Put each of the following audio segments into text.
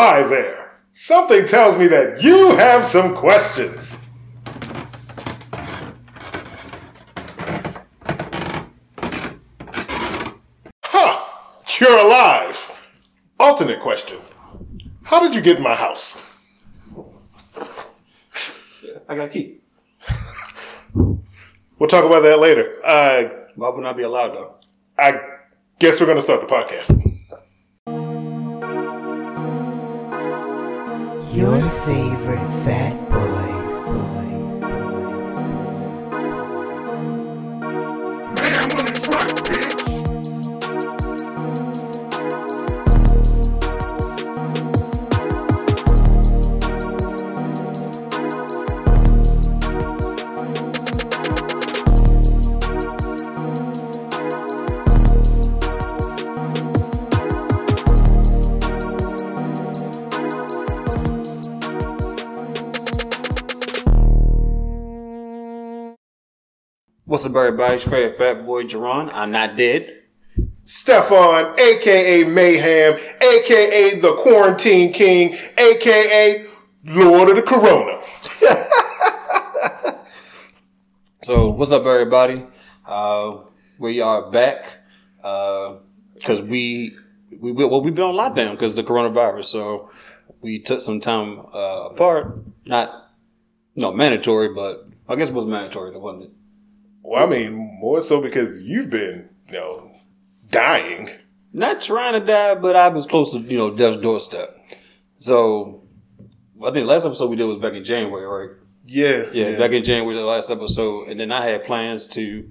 hi there. Something tells me that you have some questions. Huh, you're alive. Alternate question. How did you get in my house? I got a key. We'll talk about that later. Uh, Why wouldn't I be allowed though? I guess we're going to start the podcast. Your favorite fat What's up, everybody's favorite fat boy, Jerron? I'm not dead. Stefan, aka Mayhem, aka the Quarantine King, aka Lord of the Corona. So, what's up, everybody? Uh, we are back because we we well we've been on lockdown because the coronavirus. So we took some time uh, apart. Not no mandatory, but I guess it was mandatory, wasn't it? Well, I mean, more so because you've been, you know, dying. Not trying to die, but I was close to you know death's doorstep. So I think the last episode we did was back in January, right? Yeah, Yeah, back in January, the last episode, and then I had plans to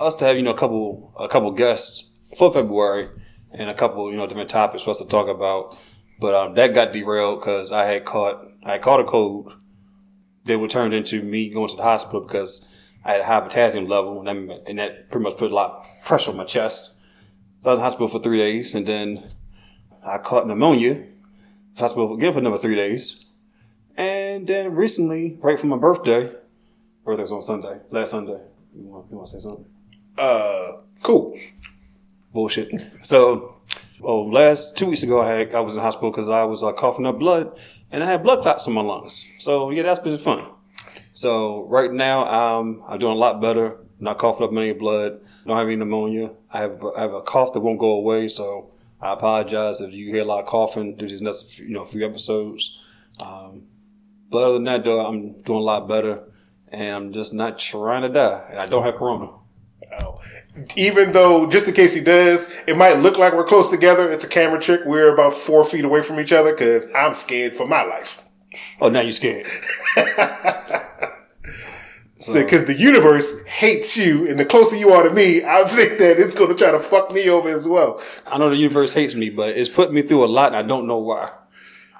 us to have you know a couple a couple guests for February and a couple you know different topics for us to talk about. But um, that got derailed because I had caught I had caught a cold. that were turned into me going to the hospital because I had a high potassium level, and that, and that pretty much put a lot of pressure on my chest. So I was in the hospital for three days, and then I caught pneumonia. So I was hospital again for another three days. And then recently, right for my birthday, birthday was on Sunday, last Sunday. You want, you want to say something? Uh, cool. Bullshit. So, oh, last two weeks ago, I had I was in the hospital because I was uh, coughing up blood, and I had blood clots in my lungs. So yeah, that's been fun. So right now, um, I'm doing a lot better. Not coughing up any blood. Don't have any pneumonia. I have I have a cough that won't go away. So I apologize if you hear a lot of coughing through these next few, you know few episodes. Um, but other than that, though, I'm doing a lot better, and I'm just not trying to die. I don't have corona. Oh. Even though, just in case he does, it might look like we're close together. It's a camera trick. We're about four feet away from each other because I'm scared for my life. Oh, now you're scared. Because the universe hates you, and the closer you are to me, I think that it's going to try to fuck me over as well. I know the universe hates me, but it's put me through a lot, and I don't know why.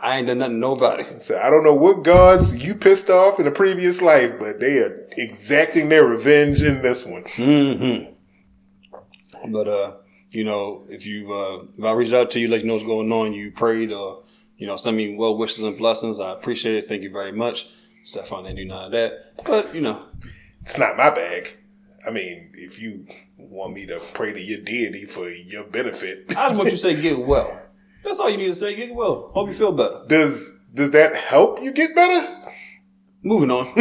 I ain't done nothing to nobody. So I don't know what gods you pissed off in a previous life, but they are exacting their revenge in this one. But uh, you know, if you uh, if I reached out to you, let you know what's going on, you prayed or you know, send me well wishes and blessings. I appreciate it. Thank you very much. Stefan didn't do none of that, but you know, It's not my bag. I mean, if you want me to pray to your deity for your benefit, I just want you to say get well. That's all you need to say. Get well. Hope you feel better. does does that help you get better? Moving on.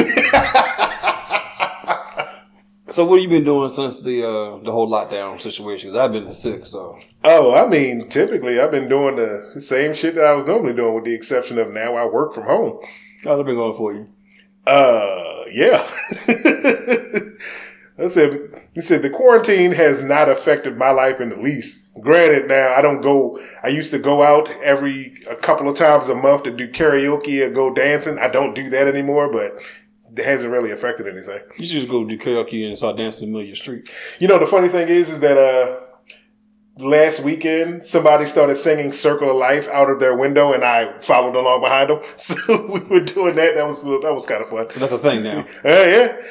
so what have you been doing since the uh, the whole lockdown situation? Because I've been sick, so Oh, I mean, typically I've been doing the same shit that I was normally doing, with the exception of now I work from home. how's it been going for you? Uh, yeah. I said, he said the quarantine has not affected my life in the least. Granted, now I don't go. I used to go out every a couple of times a month to do karaoke or go dancing. I don't do that anymore, but it hasn't really affected anything. You should just go do karaoke and start dancing in the middle of your street. You know, the funny thing is, is that uh, last weekend somebody started singing "Circle of Life" out of their window, and I followed along behind them. So we were doing that. That was that was kind of fun. So that's a thing now. Yeah, yeah.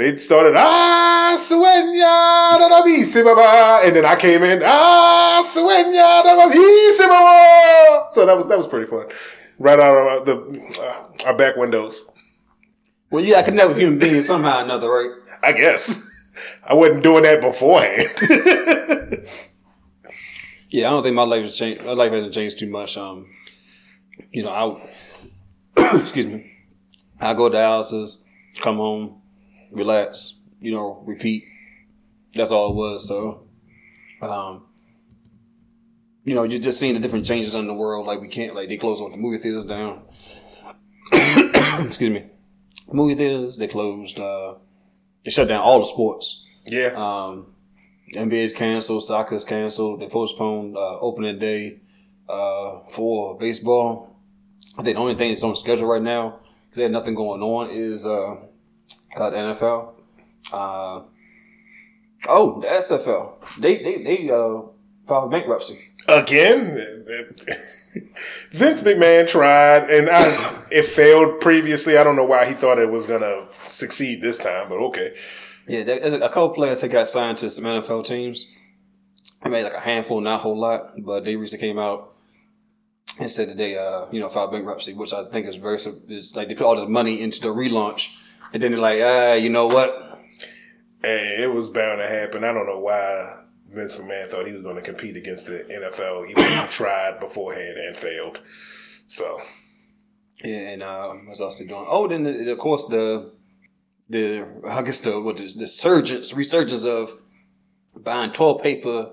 They started, ah, sueña baba. And then I came in, ah, sueña baba. So that was, that was pretty fun. Right out of the, uh, our back windows. Well, you got to connect with human beings somehow or another, right? I guess. I wasn't doing that beforehand. Yeah, I don't think my life has changed. My life hasn't changed too much. Um, you know, I excuse me, I go to dialysis, come home, relax, you know, repeat. That's all it was. So, um, you know, you're just seeing the different changes in the world. Like we can't, like they closed all the movie theaters down. excuse me, movie theaters they closed. Uh, they shut down all the sports. Yeah. Um, NBA's canceled, soccer's canceled. They postponed uh, opening day uh, for baseball. I think the only thing that's on schedule right now because they had nothing going on is uh, uh, the NFL. Uh, oh, the XFL. They they they uh, filed bankruptcy. Again, Vince McMahon tried, and I, it failed previously. I don't know why he thought it was gonna succeed this time, but okay. Yeah, there's a couple players that got signed to some NFL teams. I made like a handful, not a whole lot, but they recently came out and said that they, uh, you know, filed bankruptcy, which I think is very, is like they put all this money into the relaunch, and then they're like, ah, you know what? And it was bound to happen. I don't know why Vince McMahon thought he was going to compete against the NFL, even though he tried beforehand and failed. So, Yeah, and uh, what else they doing? Oh, then the, of course the the I guess the what is the surgence resurgence of buying toilet paper,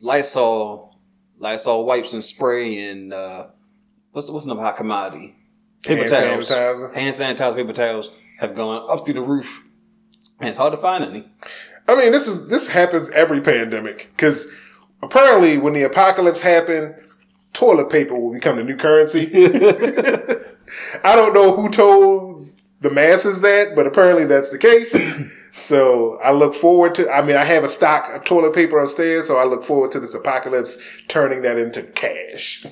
Lysol, Lysol wipes and spray, and uh, what's what's another hot commodity? Paper Hand towels, sanitizer. hand sanitizer, paper towels have gone up through the roof, and it's hard to find any. I mean, this is this happens every pandemic because apparently, when the apocalypse happened, toilet paper will become the new currency. I don't know who told the masses that, but apparently that's the case. so I look forward to. I mean, I have a stock of toilet paper upstairs, so I look forward to this apocalypse turning that into cash.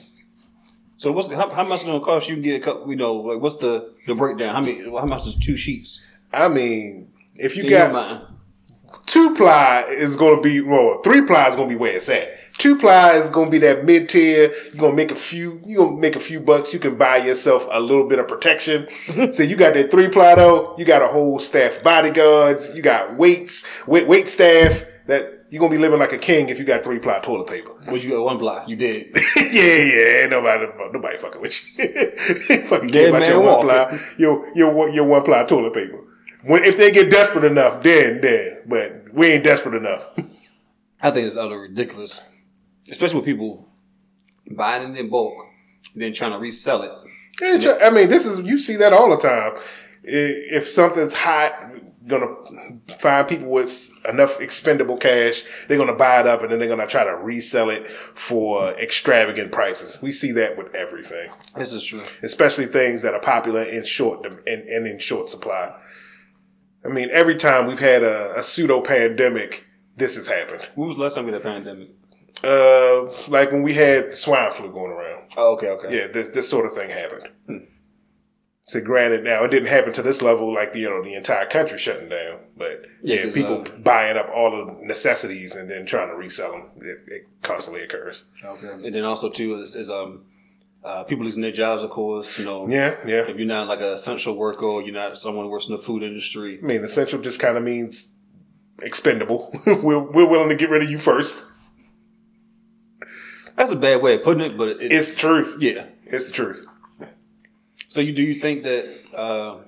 So what's the, how, how much is it gonna cost you to get a couple? You know, like what's the the breakdown? How many? How much is two sheets? I mean, if you In got two ply is going to be well, three ply is going to be where it's at. Two ply is going to be that mid tier. You're going to make a few. You're going to make a few bucks. You can buy yourself a little bit of protection. so you got that three ply though. You got a whole staff bodyguards. You got weights, wait, wait staff. That you're going to be living like a king if you got three ply toilet paper. Well, you got one ply? You did. yeah, yeah. Ain't nobody, nobody fucking with you. Fucking care about your one ply, your your your one ply toilet paper. When if they get desperate enough, then then. But we ain't desperate enough. I think it's utterly ridiculous, especially with people buying it in bulk, then trying to resell it. Yeah, I mean, this is you see that all the time. If something's hot, gonna find people with enough expendable cash. They're gonna buy it up, and then they're gonna try to resell it for extravagant prices. We see that with everything, This is true. especially things that are popular in short and, and in short supply. I mean, every time we've had a, a pseudo pandemic, this has happened. When was the last time we had a pandemic? Uh, like when we had swine flu going around. Oh, okay, okay. Yeah, this this sort of thing happened. So granted, now it didn't happen to this level, like you know the entire country shutting down, but Yeah, yeah, people uh, buying up all the necessities and then trying to resell them. It, it constantly occurs. Okay. And then also too is, is um uh, people losing their jobs, of course. You know, Yeah, yeah. if you're not like an essential worker or you're not someone who works in the food industry, I mean, essential just kind of means expendable. we're we're willing to get rid of you first. That's a bad way of putting it, but it, It's the truth. yeah. It's the truth. So you do you think that uh,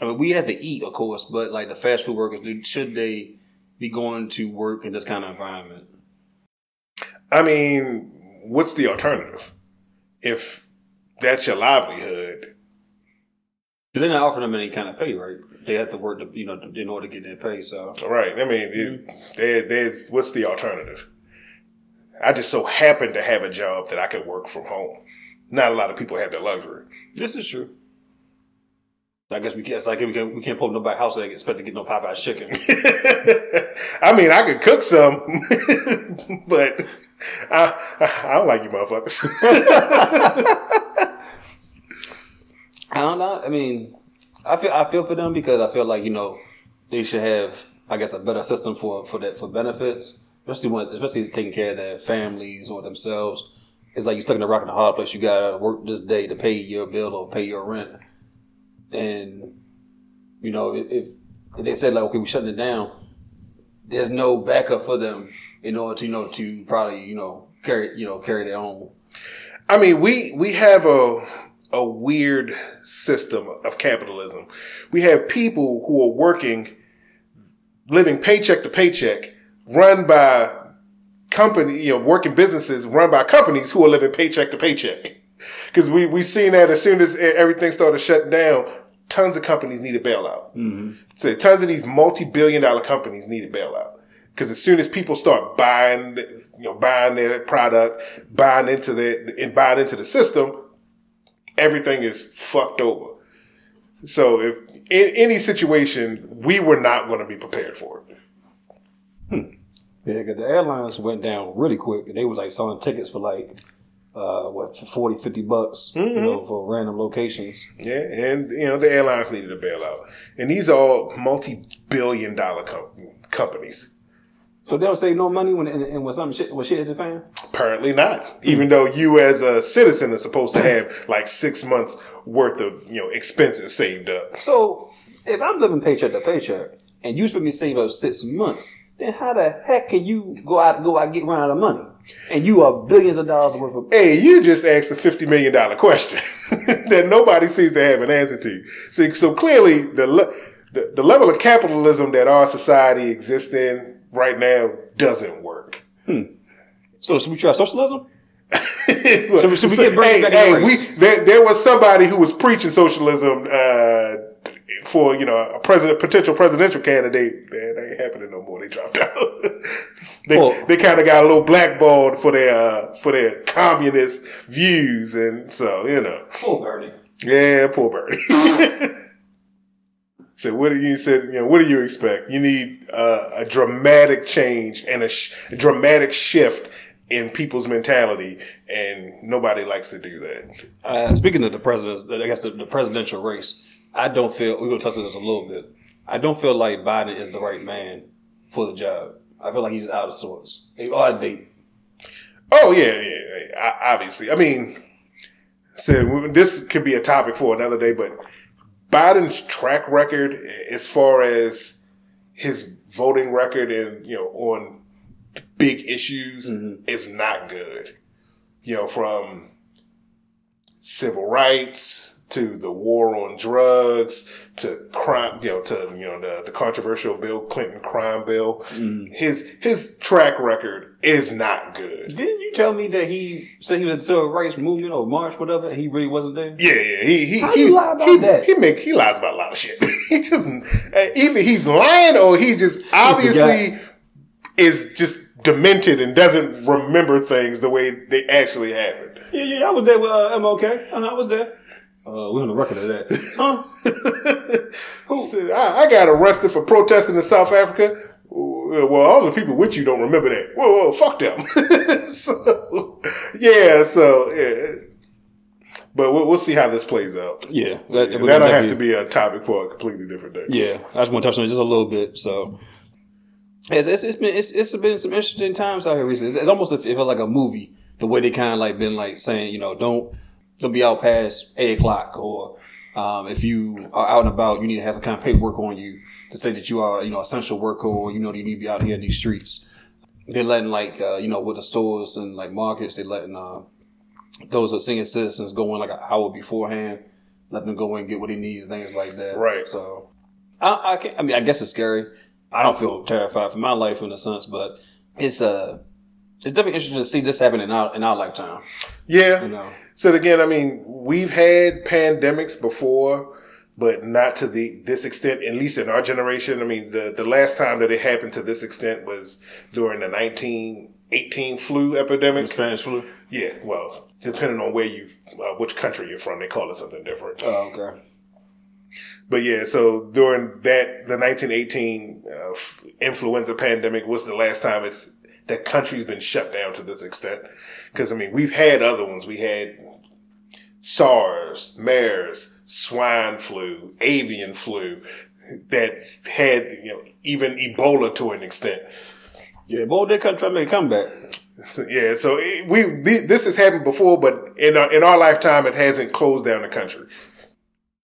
I mean we have to eat, of course, but like the fast food workers, do, should they be going to work in this kind of environment? I mean, what's the alternative? If that's your livelihood, They're not offering them any kind of pay, right? They have to work, to, you know, in order to get their pay. So All right. I mean, it, there, there's what's the alternative? I just so happen to have a job that I could work from home. Not a lot of people have that luxury. this is true. I guess we can't. It's like we can't. We can't pull up nobody's house and expect to get no Popeye's chicken. I mean, I could cook some, but I, I don't like you motherfuckers. I don't know. I mean, I feel I feel for them because I feel like you know they should have, I guess, a better system for for that for benefits, especially when especially taking care of their families or themselves. It's like you're stuck in a rock and a hard place. You gotta work this day to pay your bill or pay your rent, and you know if, if if they said like okay we're shutting it down, there's no backup for them in order to you know to probably you know carry you know carry their own. I mean, we we have a a weird system of capitalism. We have people who are working, living paycheck to paycheck, run by company, you know, working businesses run by companies who are living paycheck to paycheck. Because we we've seen that as soon as everything started shutting down, tons of companies needed bailout. Mm-hmm. So tons of these multi-billion dollar companies needed bailout. Because as soon as people start buying, you know, buying their product, buying into the, and buying into the system, everything is fucked over. So if in any situation, we were not going to be prepared for it. Hmm. Yeah, because the airlines went down really quick. and They were like selling tickets for like uh, what for 40, 50 bucks, mm-hmm. you know, for random locations. Yeah, and you know the airlines needed a bailout, and these are all multi-billion dollar com- companies. So they don't save no money when and when some shit when shit hit the fan. Apparently not. Even though you as a citizen are supposed to have like six months worth of you know expenses saved up. So if I'm living paycheck to paycheck and you expect me to save up six months, then how the heck can you go out go out and get run out of money? And you are billions of dollars worth of. Hey, you just asked a fifty million dollar question that nobody seems to have an answer to. See, so clearly the, the the level of capitalism that our society exists in right now doesn't work. Hmm. So should we try socialism? so, should we get hey, back hey, we, there, there, was somebody who was preaching socialism uh, for you know a president, potential presidential candidate. Man, that ain't happening no more. They dropped out. they well, they kind of got a little blackballed for their uh, for their communist views, and so you know. Poor Bernie. Yeah, poor Bernie. So what do you said? You know, what do you expect? You need uh, a dramatic change and a, sh- a, dramatic shift in people's mentality, and nobody likes to do that. Uh, speaking of the presidents, I guess the, the, presidential race, I don't feel we're gonna touch on this a little bit. I don't feel like Biden is the right man for the job. I feel like he's out of sorts, out of date. Oh yeah, yeah, yeah. obviously. I mean, so this could be a topic for another day, but Biden's track record as far as his voting record and, you know, on big issues mm-hmm. is not good. You know, from civil rights to the war on drugs to crime, you know, to, you know, the, the controversial Bill Clinton crime bill. Mm. His, his track record is not good. Didn't you tell me that he said he was in the civil rights movement or march, whatever? He really wasn't there? Yeah, yeah. He, he, How he, you lie about he, that? He make, he lies about a lot of shit. he just, uh, either he's lying or he just obviously is just demented and doesn't remember things the way they actually happened. Yeah, yeah. I was there with uh, MLK. Uh, I was there. Uh, we're on the record of that. Huh? Who? I, I got arrested for protesting in South Africa. Well, all the people with you don't remember that. Whoa, whoa, fuck them. so, yeah, so, yeah. But we'll, we'll, see how this plays out. Yeah. That, that'll have to be a topic for a completely different day. Yeah. I just want to touch on it just a little bit. So, it's, it's, it's been, it's, it's been some interesting times out here recently. It's, it's almost, it feels like a movie. The way they kind of like been like saying, you know, don't, don't be out past eight o'clock or um, if you are out and about, you need to have some kind of paperwork on you to say that you are, you know, essential worker or you know you need to be out here in these streets. They're letting like, uh, you know, with the stores and like markets, they're letting uh, those are senior citizens go in like an hour beforehand, let them go in and get what they need and things like that. Right. So I, I, I mean, I guess it's scary. I don't feel terrified for my life in a sense, but it's uh it's definitely interesting to see this happen in our in our lifetime. Yeah. You know. So again, I mean, we've had pandemics before, but not to the this extent. At least in our generation. I mean, the the last time that it happened to this extent was during the nineteen eighteen flu epidemic. The Spanish flu. Yeah. Well, depending on where you, uh, which country you're from, they call it something different. Oh, okay. But yeah, so during that, the 1918 uh, influenza pandemic was the last time it's that country's been shut down to this extent. Because I mean, we've had other ones. We had SARS, MERS, swine flu, avian flu that had you know even Ebola to an extent. Yeah, Ebola did come try to make a comeback. So, yeah, so it, we this has happened before, but in our, in our lifetime, it hasn't closed down the country.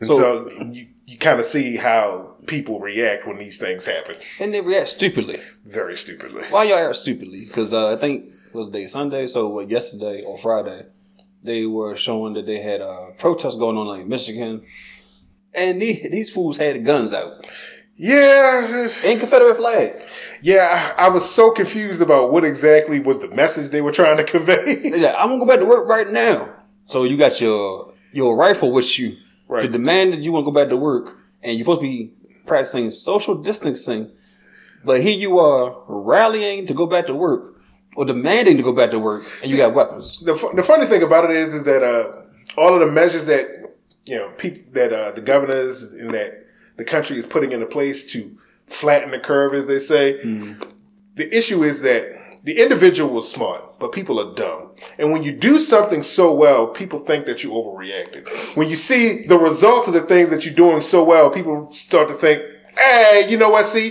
And so, so you, you kind of see how people react when these things happen. And they react stupidly. Very stupidly. Why y'all act stupidly? Because uh, I think it was day Sunday, so what, yesterday or Friday, they were showing that they had uh, protests going on like in Michigan, and these, these fools had guns out Yeah, and Confederate flag. yeah. I was so confused about what exactly was the message they were trying to convey. They're I'm gonna go back to work right now. So you got your your rifle with you Right. to demand that you want to go back to work, and you're supposed to be practicing social distancing, but here you are rallying to go back to work or demanding to go back to work, and you got weapons. the, the funny thing about it is, is that uh, all of the measures that you know people that uh, the governors and that the country is putting into place to flatten the curve, as they say. The issue is that the individual was smart, but people are dumb. And when you do something so well, people think that you overreacted. When you see the results of the things that you're doing so well, people start to think, hey, you know what? See,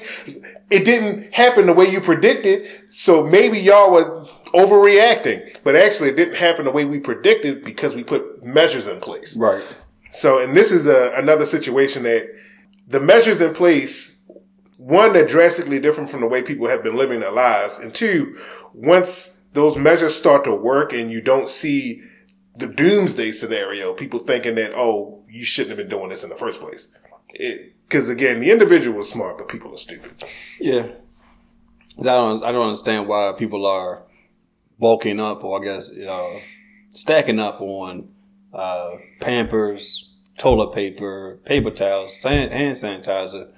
it didn't happen the way you predicted. So maybe y'all were overreacting, but actually it didn't happen the way we predicted because we put measures in place. Right. So, and this is a, another situation that the measures in place, one, they're drastically different from the way people have been living their lives. And two, once those measures start to work and you don't see the doomsday scenario, people thinking that, oh, you shouldn't have been doing this in the first place. Because again, the individual is smart, but people are stupid. Yeah. I don't I don't understand why people are bulking up or I guess you know, stacking up on uh, Pampers, toilet paper, paper towels, san- hand sanitizer,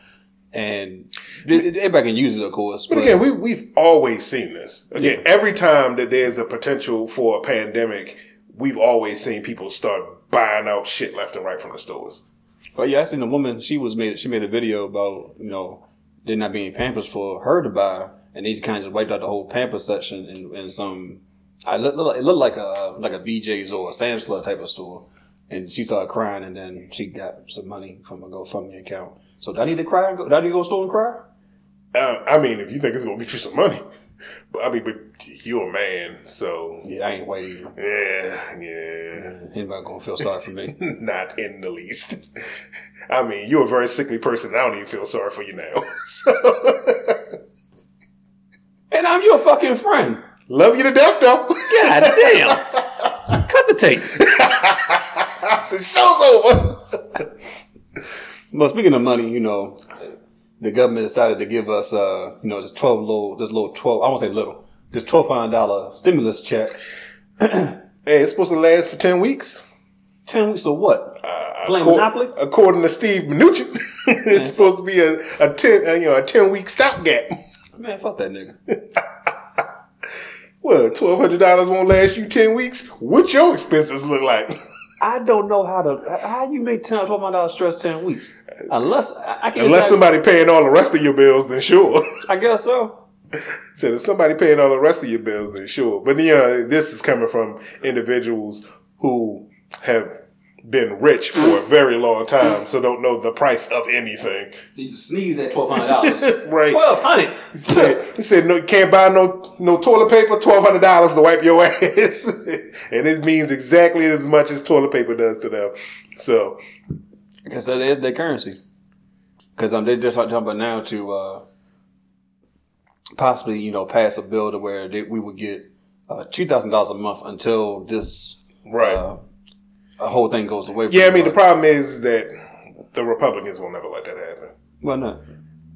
and everybody can use it, of course. But again, we, we've always seen this. Again, every time that there's a potential for a pandemic, we've always seen people start buying out shit left and right from the stores. But yeah, I seen a woman. She was made. She made a video about you know there not being Pampers for her to buy, and they kind of just wiped out the whole Pampers section in, in some. I look, look, it looked like a like a BJ's or a Sam's Club type of store, and she started crying, and then she got some money from a GoFundMe account. So do I need to cry? and go- Do I need to go to store and cry? Uh, I mean, if you think it's gonna get you some money, but I mean, but you're a man, so Yeah, I ain't waiting. yeah, yeah, Anybody gonna feel sorry for me? not in the least. I mean, you're a very sickly person. I don't even feel sorry for you now. so, and I'm your fucking friend. love you to death, though. God damn! Cut the tape. the show's over. Well, speaking of money, you know, the government decided to give us, uh, you know, this twelve little, this little twelve. I won't say little, this twelve hundred dollar stimulus check. Hey, it's supposed to last for ten weeks. Ten weeks of what? Playing Accor- Monopoly? According to Steve Mnuchin, it's supposed to be a, a ten, uh, you know, a ten week stopgap. Man, fuck that nigga. Well, twelve hundred dollars won't last you ten weeks. What your expenses look like? I don't know how to how you make ten twelve hundred dollars stress ten weeks unless I can Unless somebody paying all the rest of your bills, then sure. I guess so. So if somebody paying all the rest of your bills, then sure. But you know, this is coming from individuals who have been rich for a very long time, so don't know the price of anything. He's sneeze at twelve hundred dollars. Right. Twelve hundred. He said, "No, you can't buy no no toilet paper. Twelve hundred dollars to wipe your ass, and it means exactly as much as toilet paper does to them." So, Because that is their currency. Because um, they just talking about now to uh, possibly you know pass a bill to where they, we would get uh, two thousand dollars a month until this right, uh, a whole thing goes away. yeah. I mean, the problem is that the Republicans will never let that happen Why not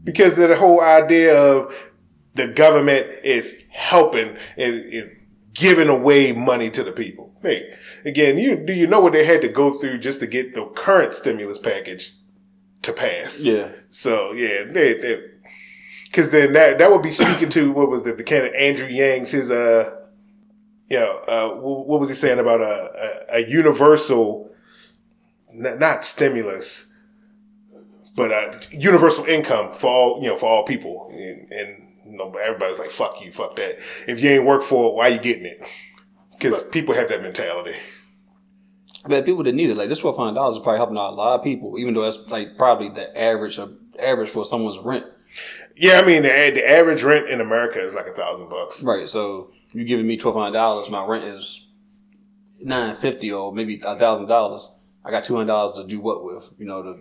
because of the whole idea of the government is helping and is giving away money to the people. Hey, again, you do you know what they had to go through just to get the current stimulus package to pass? yeah. So yeah, they, they, cause then that, that would be speaking to, what was the candidate Andrew Yang's, his, uh, you know, uh, what was he saying about a, a, a universal, n- not stimulus, but a universal income for all, you know, for all people. And, and you know, everybody's like, fuck you, fuck that. If you ain't work for it, why you getting it? Cause people have that mentality. But people that need it, like this twelve hundred dollars is probably helping out a lot of people, even though that's like probably the average of average for someone's rent. Yeah, I mean, the, the average rent in America is like a thousand bucks. Right. So you giving me twelve hundred dollars, my rent is nine fifty or maybe a thousand dollars. I got two hundred dollars to do what with? You know, to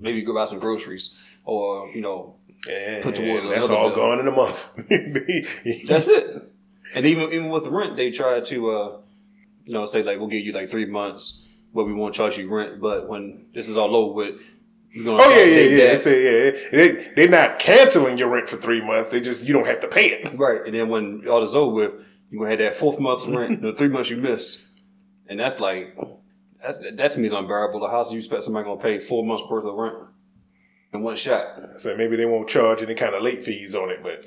maybe go buy some groceries or you know And Put towards that's all bill. gone in a month. that's it. And even even with the rent, they try to uh, you know, say like we'll give you like three months, but we won't charge you rent. But when this is all over with, you're Oh yeah, yeah, yeah. that. Say, yeah. They, they're not canceling your rent for three months. They just you don't have to pay it. Right, and then when all this over with, you gonna have that fourth month's rent, the three months you missed, and that's like that's that to me is unbearable. The house you expect somebody gonna pay four months worth of rent in one shot. So maybe they won't charge any kind of late fees on it. But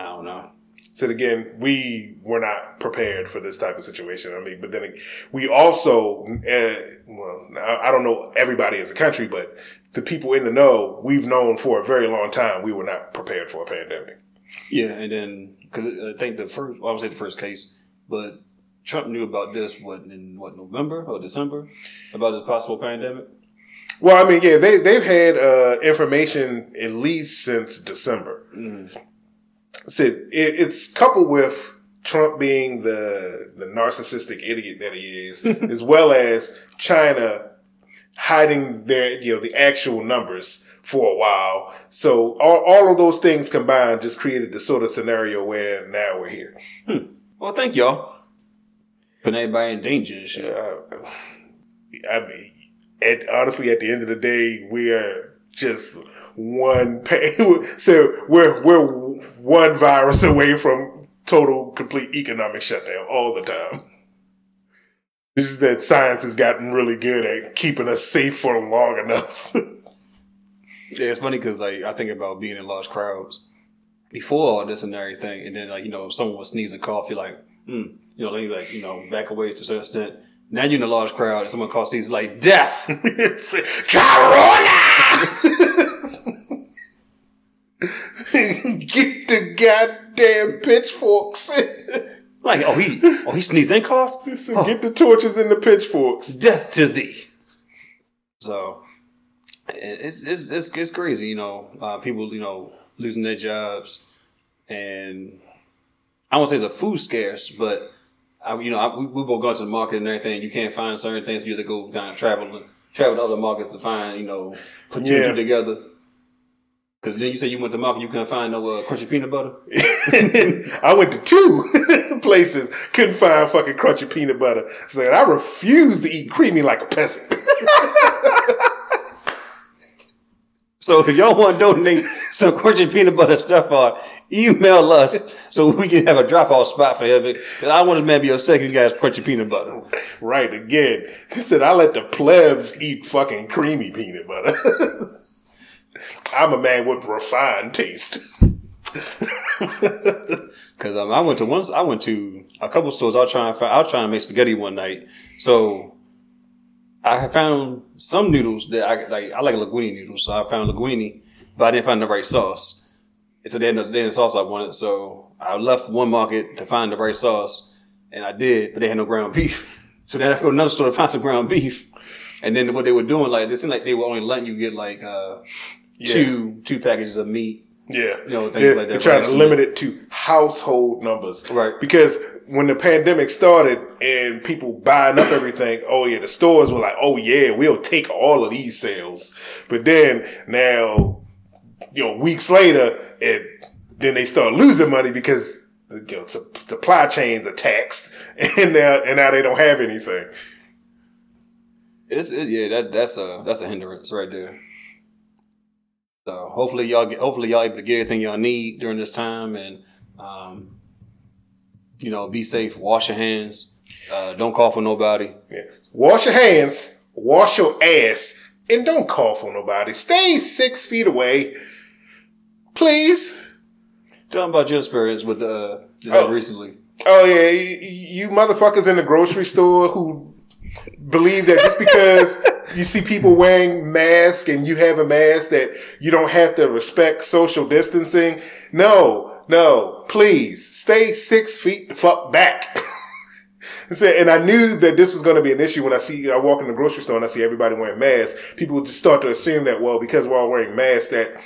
I don't know. so again, we were not prepared for this type of situation. I mean, but then we also, uh, well, I I don't know everybody as a country, but the people in the know, we've known for a very long time we were not prepared for a pandemic. Yeah, and then because I think the first, well, I would say the first case, but Trump knew about this what in what November or December about this possible pandemic. Well, I mean, yeah, they they've had uh, information at least since December. So it, it's coupled with Trump being the the narcissistic idiot that he is, as well as China hiding their you know the actual numbers for a while. So all, all of those things combined just created the sort of scenario where now we're here. Well, thank y'all. Putting everybody in danger and shit. Uh, I mean, at, honestly, at the end of the day, we are just one pay. So we're we're one virus away from total, complete economic shutdown all the time. This is that science has gotten really good at keeping us safe for long enough. Yeah, it's funny because like I think about being in large crowds before all this and everything, and then like you know if someone was sneezing, cough, you're like, hmm, you know, then you like you know back away to a certain extent. Now you're in a large crowd, and someone coughs, sneezes, like death. Corona! Get the goddamn pitchforks. like oh he oh he sneezed and coughed. So Get the torches and the pitchforks. death to thee. So it's it's it's, it's crazy, you know. Uh, people, you know, losing their jobs, and I won't say it's a food scarce, but I, you know, I, we, we both go to the market and everything. You can't find certain things. You have to go kind of travel and travel to other markets to find, you know, put two Yeah. together. Because then you say you went to the market, you couldn't find no uh, crunchy peanut butter. I went to two places, couldn't find fucking crunchy peanut butter. So I refuse to eat creamy like a peasant. So if y'all want to donate some crunchy peanut butter stuff on, email us so we can have a drop off spot for him. Because I want this man to be upset he got his crunchy peanut butter. right, again. He said, I let the plebs eat fucking creamy peanut butter. I'm a man with refined taste. Because um, I went to once, I went to a couple stores. I was trying to find, I was trying to make spaghetti one night. So I found some noodles that I like. I like linguine noodles, so I found linguine, but I didn't find the right sauce. And so they had no, they had the sauce I wanted. So I left one market to find the right sauce, and I did, but they had no ground beef. So then I go to another store to find some ground beef. And then what they were doing, like, it seemed like they were only letting you get like uh, two two packages of meat. Yeah. You know, things they're, like that, they're trying right? to limit it to household numbers. Right. Because when the pandemic started and people buying up everything, oh yeah, the stores were like, oh yeah, we'll take all of these sales. But then now, you know, weeks later, it, then they start losing money because you know, su- supply chains are taxed and now, and now they don't have anything. It's it, yeah, that that's a that's a hindrance right there. So hopefully y'all get hopefully y'all able to get everything y'all need during this time and um, you know be safe, wash your hands, uh, don't call for nobody. Yeah. Wash your hands, wash your ass, and don't cough on nobody. Stay six feet away. Please. Tell them about your experience with uh Oh. recently. Oh yeah, you motherfuckers in the grocery store who believe that just because you see people wearing masks and you have a mask that you don't have to respect social distancing. No, no, please stay six feet the fuck back. And I knew that this was going to be an issue when I see, I walk in the grocery store and I see everybody wearing masks. People would just start to assume that, well, because we're all wearing masks, that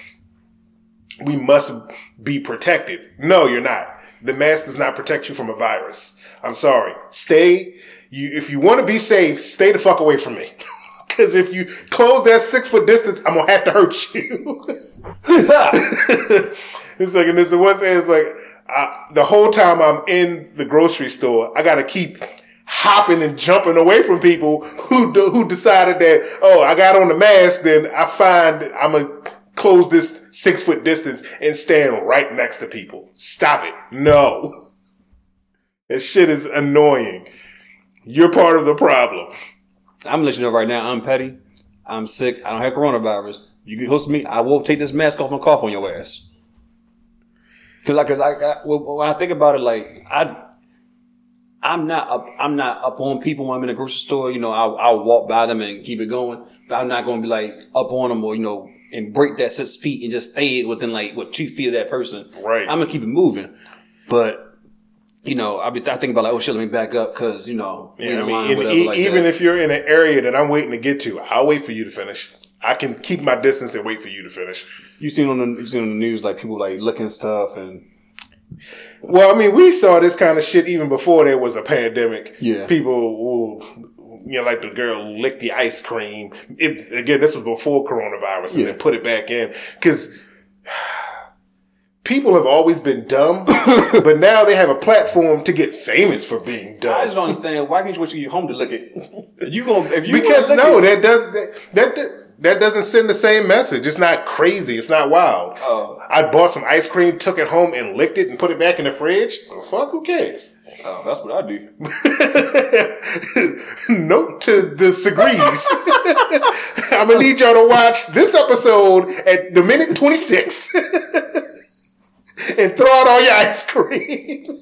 we must be protected. No, you're not. The mask does not protect you from a virus. I'm sorry. Stay, you, if you want to be safe, stay the fuck away from me. Cause if you close that six foot distance, I'm gonna have to hurt you. it's like, and the one thing, it's like, uh, the whole time I'm in the grocery store, I gotta keep hopping and jumping away from people who do, who decided that oh I got on the mask then I find I'm gonna close this six foot distance and stand right next to people. Stop it. No. That shit is annoying. You're part of the problem. I'm gonna let you know right now. I'm petty. I'm sick. I don't have coronavirus. You can host me. I will take this mask off and cough on your ass. Cause, I, cause I, I when I think about it, like I, I'm not up. I'm not up on people when I'm in a grocery store. You know, I'll, I'll walk by them and keep it going. But I'm not going to be like up on them or you know and break that six feet and just stay within like what two feet of that person. Right. I'm gonna keep it moving, but. You know, I be I think about like, oh shit, let me back up because you know, Yeah, I mean, whatever, e- like even that. if you're in an area that I'm waiting to get to, I'll wait for you to finish. I can keep my distance and wait for you to finish. you seen on the you seen on the news like people like looking stuff and Well, I mean, we saw this kind of shit even before there was a pandemic. Yeah. People will, you know, like the girl licked the ice cream. It, again, this was before coronavirus and Yeah. then put it back in. Cause people have always been dumb, but now they have a platform to get famous for being dumb. I just don't understand why can't you wait till you home to look it? You gonna if you Because no, look it- that does, that, that, that doesn't send the same message. It's not crazy. It's not wild. Oh. I bought some ice cream, took it home and licked it and put it back in the fridge. Well, fuck, who cares? oh, that's what I do. Note to the Segrees. I'm gonna need y'all to watch this episode at the minute 26 and throw out all your ice cream.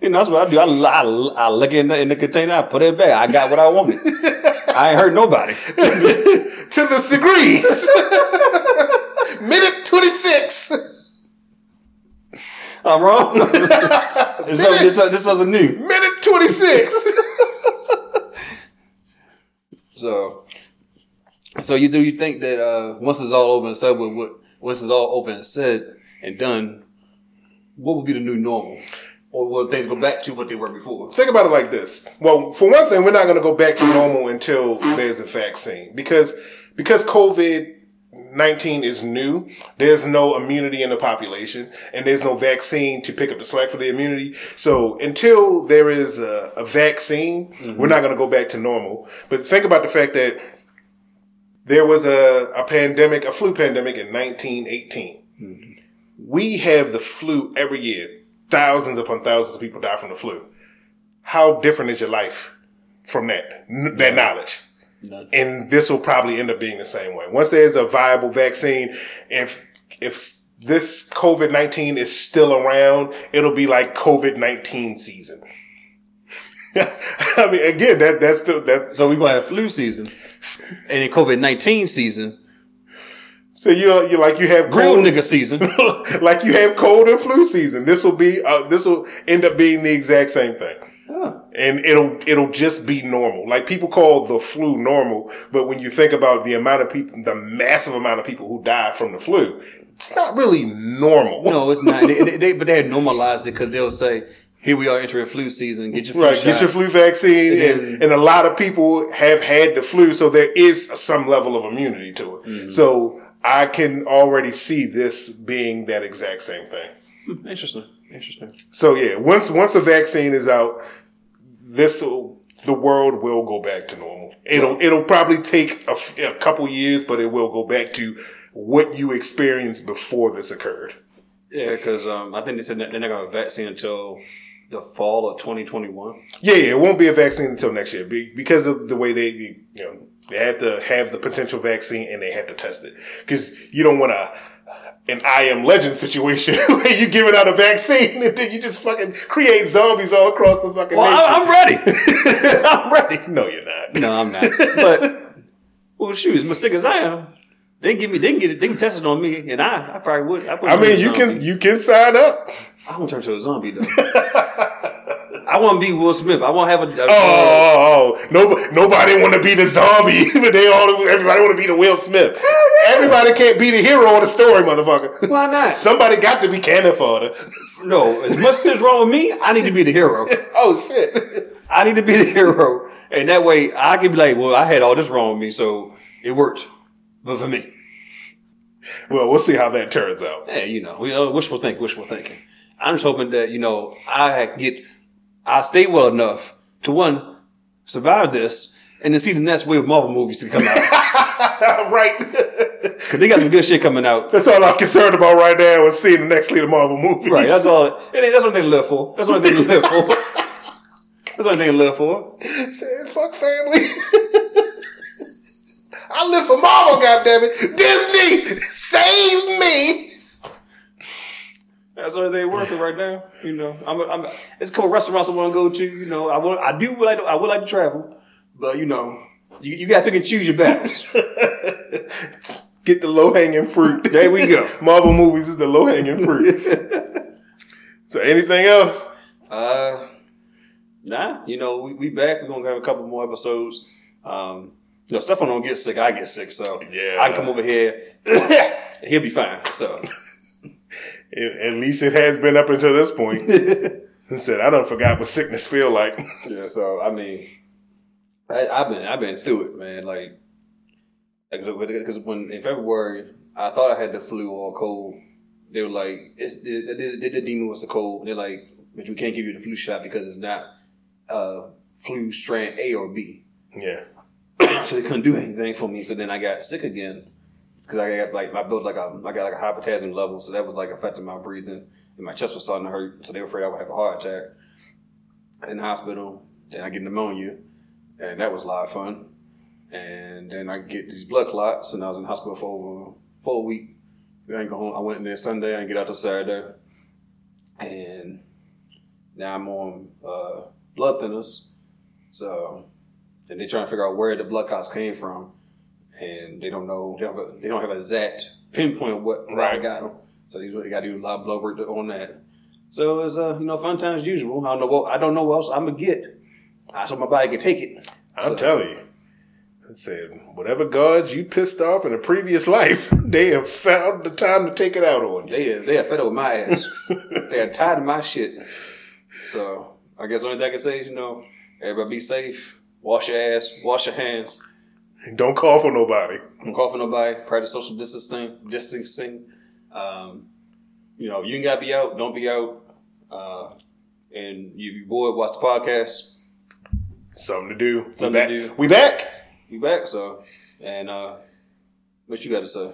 You know, that's what I do. I, I, I look in the, in the container, I put it back. I got what I wanted. I ain't hurt nobody. to the Segrees. minute 26. I'm wrong. this, is, this, is- this is something new. Minute 26. So, so you do you think that uh, once it's all over and said, with what once it's all over and said and done, what would be the new normal, or will things go back to what they were before? Think about it like this. Well, for one thing, we're not going to go back to normal until there's a vaccine because because COVID nineteen is new. There's no immunity in the population, and there's no vaccine to pick up the slack for the immunity. So until there is a, a vaccine, mm-hmm. we're not going to go back to normal. But think about the fact that there was a, a pandemic, a flu pandemic in 1918. Hmm. We have the flu every year. Thousands upon thousands of people die from the flu. How different is your life from that, that knowledge? None. And this will probably end up being the same way. Once there's a viable vaccine, if, if this COVID-19 is still around, it'll be like COVID-19 season. I mean, again, that, that's the, that's, So we're gonna have flu season, and then COVID nineteen season, so you're, you're like, you have real cold- nigga season. like you have cold and flu season. This will be, uh, this will end up being the exact same thing. And it'll, it'll just be normal. Like people call the flu normal, but when you think about the amount of people, the massive amount of people who die from the flu, it's not really normal. No, it's not. They, they, they- but they had normalized it because they'll say, "Here we are entering flu season. Get your flu Right, shot." get your flu vaccine, And and, and a lot of people have had the flu, so there is some level of immunity to it. So I can already see this being that exact same thing. Interesting. Interesting. So yeah, once once a vaccine is out, this the world will go back to normal. It'll it'll probably take a couple years, but it will go back to what you experienced before this occurred. Yeah, because um, I think they said they're not going to vaccine until the fall of 2021. Yeah, yeah, it won't be a vaccine until next year because of the way they you know they have to have the potential vaccine and they have to test it because you don't want a an I am legend situation where you giving out a vaccine and then you just fucking create zombies all across the fucking Well, I, nation. I'm ready. I'm ready. no, you're not. No, I'm not. But well, shoot, as sick as I am, they can give me, they can get it, they can test it on me, and I, I probably would. I, I mean, you can you can sign up. I won't turn to a zombie though. I want to be Will Smith. I want to have a. a Oh, oh, oh. oh. nobody, nobody want to be the zombie, but they all everybody want to be the Will Smith. Everybody can't be the hero of the story, motherfucker. why not? Somebody got to be cannon fodder. No, as much as is wrong with me, I need to be the hero. Oh shit. I need to be the hero, and that way I can be like, well, I had all this wrong with me, so it worked. But for me, Well, we'll see how that turns out. yeah, you know, we know, wishful think, wishful thinking. I'm just hoping that you know I get, I stay well enough to one survive this and then see the next wave of Marvel movies to come out right. because they got some good shit coming out. That's all I'm concerned about right now is seeing the next lead of Marvel movie. Right, that's all. That's what they live for. That's what they live for. That's what they live for. Saying fuck family. I live for Marvel, goddammit. Disney, save me. That's what they working right now. You know, I'm. A, I'm a, it's a couple restaurants I want to go to. You know, I want. I do like. To, I would like to travel, but you know, you, you got to pick and choose your battles. Get the low hanging fruit. There we go. Marvel movies is the low hanging fruit. so anything else? Uh, nah. You know, we, we back. We're gonna have a couple more episodes. Um, you know, Stefan don't get sick. I get sick, so Yeah. I come over here. He'll be fine. So At at least it has been up until this point. said, I don't forgot what sickness feel like. yeah. So I mean, I, I've been I've been through it, man. Like, because when in February I thought I had the flu or a cold, they were like, it's, they, they, they, they deemed it was the cold. They're like, but we can't give you the flu shot because it's not uh, flu strand A or B. Yeah. so they couldn't do anything for me. So then I got sick again because I got like I built like a I got like a high potassium level, so that was like affecting my breathing, and my chest was starting to hurt. So they were afraid I would have a heart attack. In the hospital, then I get pneumonia, and that was a lot of fun. And then I get these blood clots, and I was in hospital for over for a week. I didn't go home. I went in there Sunday. I didn't get out till Saturday, and now I'm on uh, blood thinners. So and they're trying to figure out where the blood clots came from, and they don't know. They don't. Have a, they don't have a exact pinpoint of what I Right. got them. So they, they got to do a lot of blood work on that. So it's uh you know fun times as usual. I don't know what I don't know what else I'm gonna get. I so my body can take it. I'm So- telling you. I said, whatever gods you pissed off in a previous life, they have found the time to take it out on you. They they are fed up with my ass. they are tired of my shit. So I guess the only thing I can say is you know everybody be safe. Wash your ass. Wash your hands. Don't call for nobody. Don't call for nobody. Practice social distancing. Distancing. Um, you know, you ain't gotta be out. Don't be out. Uh, and you you bored, watch the podcast. Something to do. Something we back. to do. We back. We back. So, and uh, what you got to say?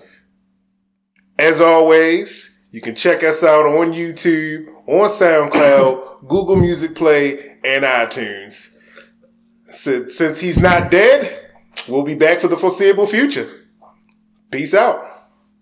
As always, you can check us out on YouTube, on SoundCloud, Google Music Play, and iTunes. Since, since he's not dead, we'll be back for the foreseeable future. Peace out.